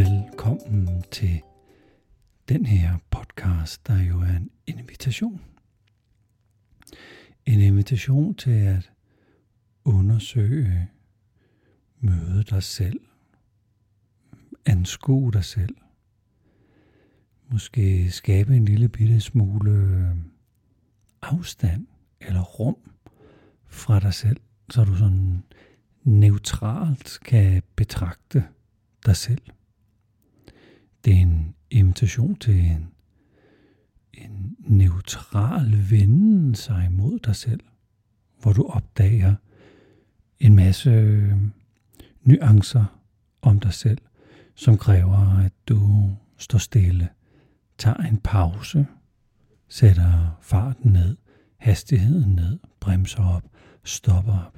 velkommen til den her podcast, der jo er en invitation. En invitation til at undersøge, møde dig selv, anskue dig selv, måske skabe en lille bitte smule øh, afstand eller rum fra dig selv, så du sådan neutralt kan betragte dig selv. Det er en invitation til en, en neutral venden sig mod dig selv, hvor du opdager en masse øh, nuancer om dig selv, som kræver, at du står stille, tager en pause, sætter farten ned, hastigheden ned, bremser op, stopper op.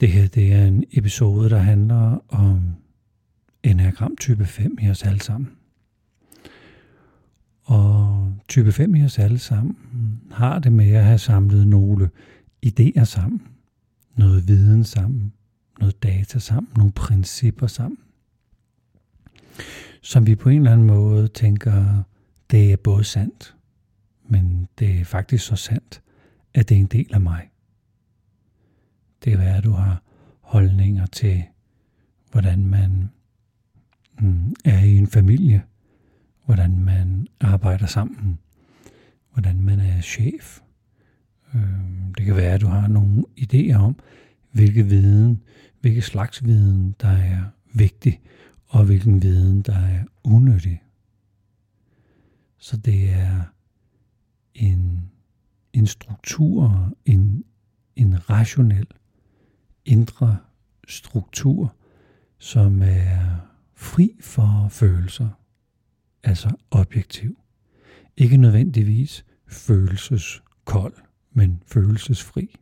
Det her det er en episode, der handler om enagram type 5 i os alle sammen. Og type 5 i os alle sammen har det med at have samlet nogle idéer sammen, noget viden sammen, noget data sammen, nogle principper sammen, som vi på en eller anden måde tænker, det er både sandt, men det er faktisk så sandt, at det er en del af mig. Det kan være, at du har holdninger til, hvordan man Mm, er i en familie, hvordan man arbejder sammen, hvordan man er chef. Øhm, det kan være, at du har nogle idéer om, hvilke viden, hvilke slags viden, der er vigtig, og hvilken viden, der er unødig. Så det er en, en struktur, en, en rationel indre struktur, som er fri for følelser, altså objektiv. Ikke nødvendigvis følelseskold, men følelsesfri.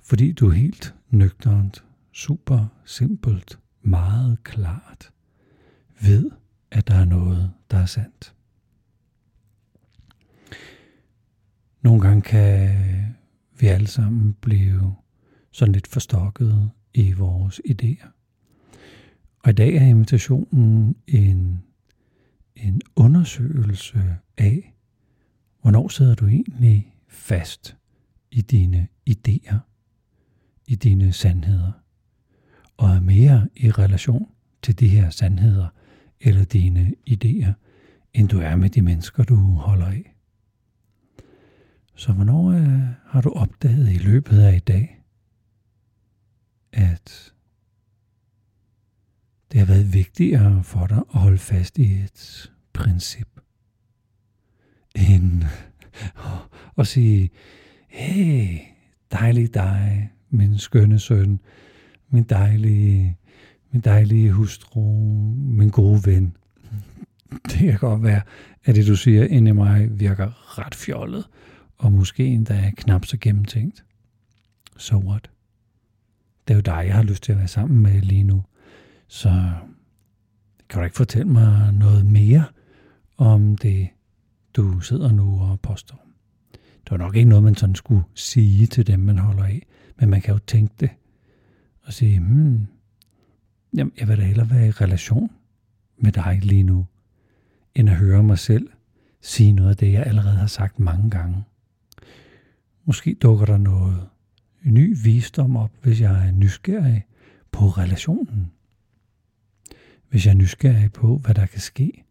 Fordi du helt nøgternt, super simpelt, meget klart ved, at der er noget, der er sandt. Nogle gange kan vi alle sammen blive sådan lidt forstokket i vores idéer. Og i dag er invitationen en, en undersøgelse af, hvornår sidder du egentlig fast i dine idéer, i dine sandheder, og er mere i relation til de her sandheder eller dine idéer, end du er med de mennesker, du holder af. Så hvornår øh, har du opdaget i løbet af i dag, at det har været vigtigere for dig at holde fast i et princip, end at sige, hey, dejlig dig, min skønne søn, min dejlige, min dejlige hustru, min gode ven. Det kan godt være, at det du siger inde i mig virker ret fjollet, og måske endda knap så gennemtænkt. So what? Det er jo dig, jeg har lyst til at være sammen med lige nu. Så kan du ikke fortælle mig noget mere om det, du sidder nu og påstår? Det var nok ikke noget, man sådan skulle sige til dem, man holder af. Men man kan jo tænke det og sige, hmm, jamen, jeg vil da hellere være i relation med dig lige nu, end at høre mig selv sige noget af det, jeg allerede har sagt mange gange. Måske dukker der noget ny visdom op, hvis jeg er nysgerrig på relationen. Hvis jeg er nysgerrig på, hvad der kan ske,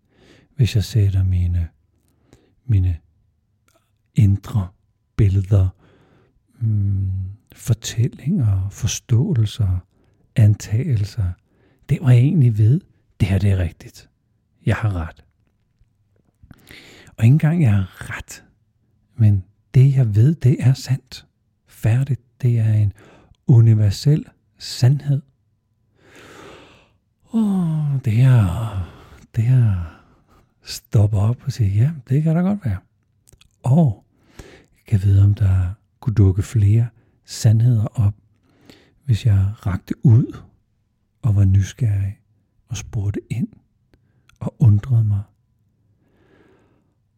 hvis jeg sætter mine, mine indre billeder, mm, fortællinger, forståelser, antagelser, det var jeg egentlig ved, det her det er rigtigt. Jeg har ret. Og ikke engang jeg har ret, men det jeg ved, det er sandt. Færdigt. Det er en universel sandhed. Oh, det her, det her stopper op og siger, ja, det kan da godt være. Og jeg kan vide, om der kunne dukke flere sandheder op, hvis jeg rakte ud og var nysgerrig og spurgte ind og undrede mig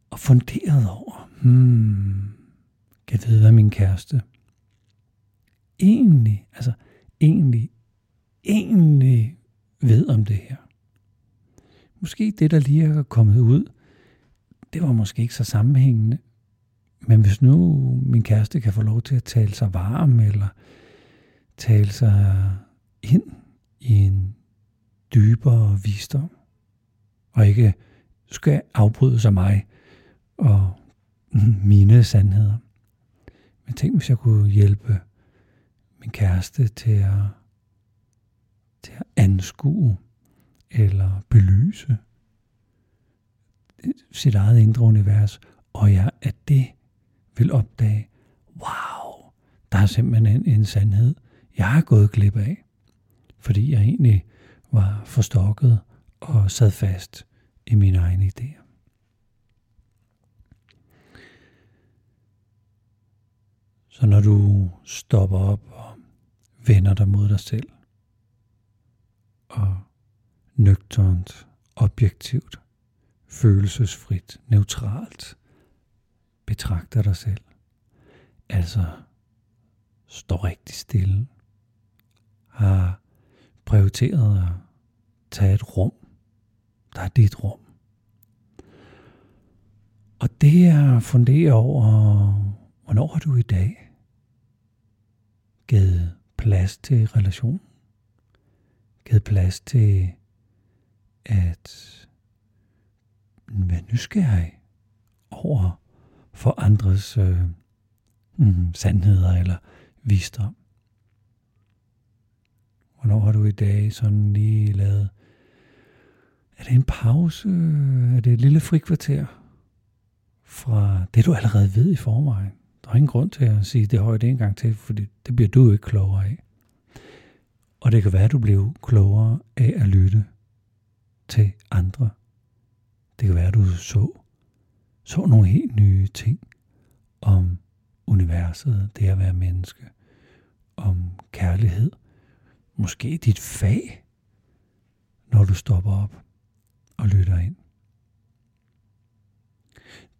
og funderede over, hmm, kan jeg vide, hvad min kæreste egentlig, altså egentlig, egentlig ved om det her. Måske det, der lige er kommet ud, det var måske ikke så sammenhængende. Men hvis nu min kæreste kan få lov til at tale sig varm, eller tale sig ind i en dybere visdom, og ikke skal afbryde sig mig og mine sandheder. Men tænk, hvis jeg kunne hjælpe min kæreste til at, til anskue eller belyse sit eget indre univers, og jeg at det vil opdage, wow, der er simpelthen en, en sandhed, jeg har gået glip af, fordi jeg egentlig var forstokket og sad fast i mine egne idéer. Så når du stopper op og vender dig mod dig selv, og nøgternt, objektivt, følelsesfrit, neutralt betragter dig selv, altså står rigtig stille, har prioriteret at tage et rum, der er dit rum. Og det er fundere over, hvornår har du i dag givet plads til relation, givet plads til at være nysgerrig over for andres øh, mm, sandheder eller visdom. Hvornår har du i dag sådan lige lavet... Er det en pause? Er det et lille frikvarter fra det, du allerede ved i forvejen? Der er ingen grund til at sige det højt en gang til, for det bliver du ikke klogere af. Og det kan være, at du blev klogere af at lytte til andre. Det kan være, at du så, så nogle helt nye ting om universet, det at være menneske, om kærlighed, måske dit fag, når du stopper op og lytter ind.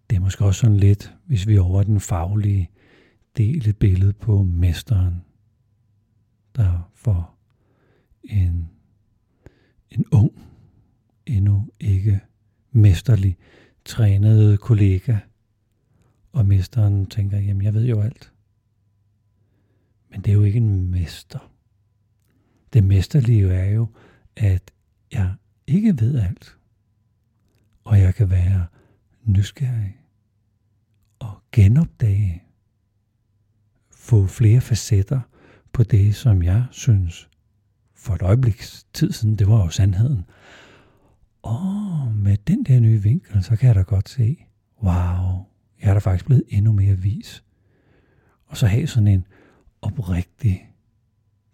Det er måske også sådan lidt, hvis vi over den faglige del et billede på mesteren, der får en, en ung, endnu ikke mesterlig trænet kollega, og mesteren tænker, jamen jeg ved jo alt. Men det er jo ikke en mester. Det mesterlige er jo, at jeg ikke ved alt. Og jeg kan være nysgerrig og genopdage, få flere facetter på det, som jeg synes for et øjebliks tid siden, det var jo sandheden. Og med den der nye vinkel, så kan jeg da godt se, wow, jeg er da faktisk blevet endnu mere vis. Og så have sådan en oprigtig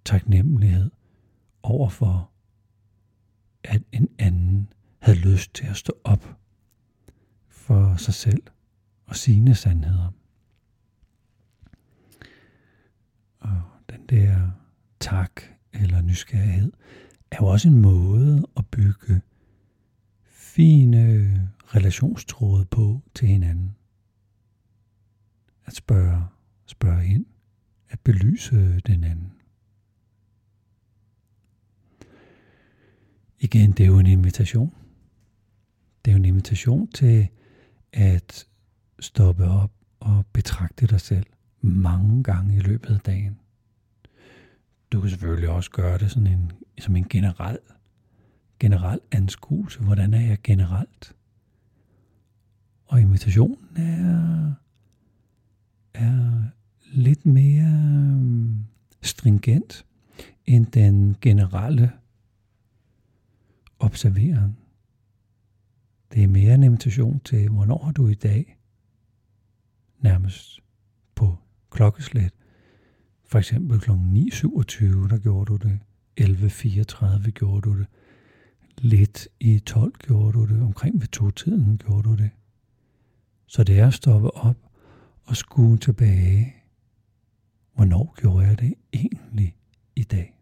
taknemmelighed overfor, at en anden havde lyst til at stå op for sig selv og sine sandheder. Og den der tak eller nysgerrighed er jo også en måde at bygge fine relationstråde på til hinanden. At spørge, spørge ind, at belyse den anden. Igen, det er jo en invitation. Det er jo en invitation til at stoppe op og betragte dig selv mange gange i løbet af dagen. Du kan selvfølgelig også gøre det sådan en, som en generel, generel anskuelse. Hvordan er jeg generelt? Og invitationen er, er lidt mere øh, stringent end den generelle observeren. Det er mere en invitation til, hvornår har du i dag, nærmest på klokkeslæt, for eksempel kl. 9.27, der gjorde du det, 11.34 gjorde du det, lidt i 12 gjorde du det, omkring ved to-tiden gjorde du det. Så det er at stoppe op og skue tilbage. Hvornår gjorde jeg det egentlig i dag?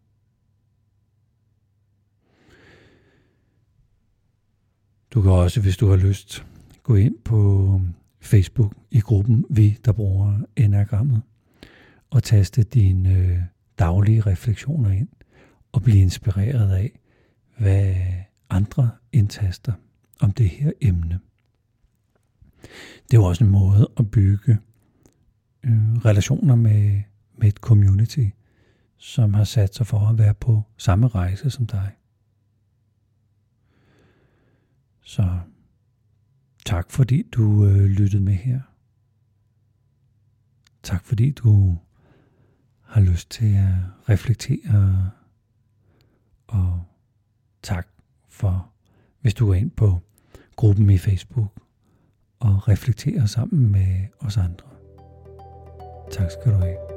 Du kan også, hvis du har lyst, gå ind på Facebook i gruppen Vi, der bruger enagrammet, og taste dine øh, daglige refleksioner ind og blive inspireret af, hvad andre indtaster om det her emne. Det er jo også en måde at bygge øh, relationer med, med et community, som har sat sig for at være på samme rejse som dig. Så tak fordi du øh, lyttede med her. Tak fordi du har lyst til at reflektere og tak for, hvis du går ind på gruppen i Facebook og reflekterer sammen med os andre. Tak skal du have.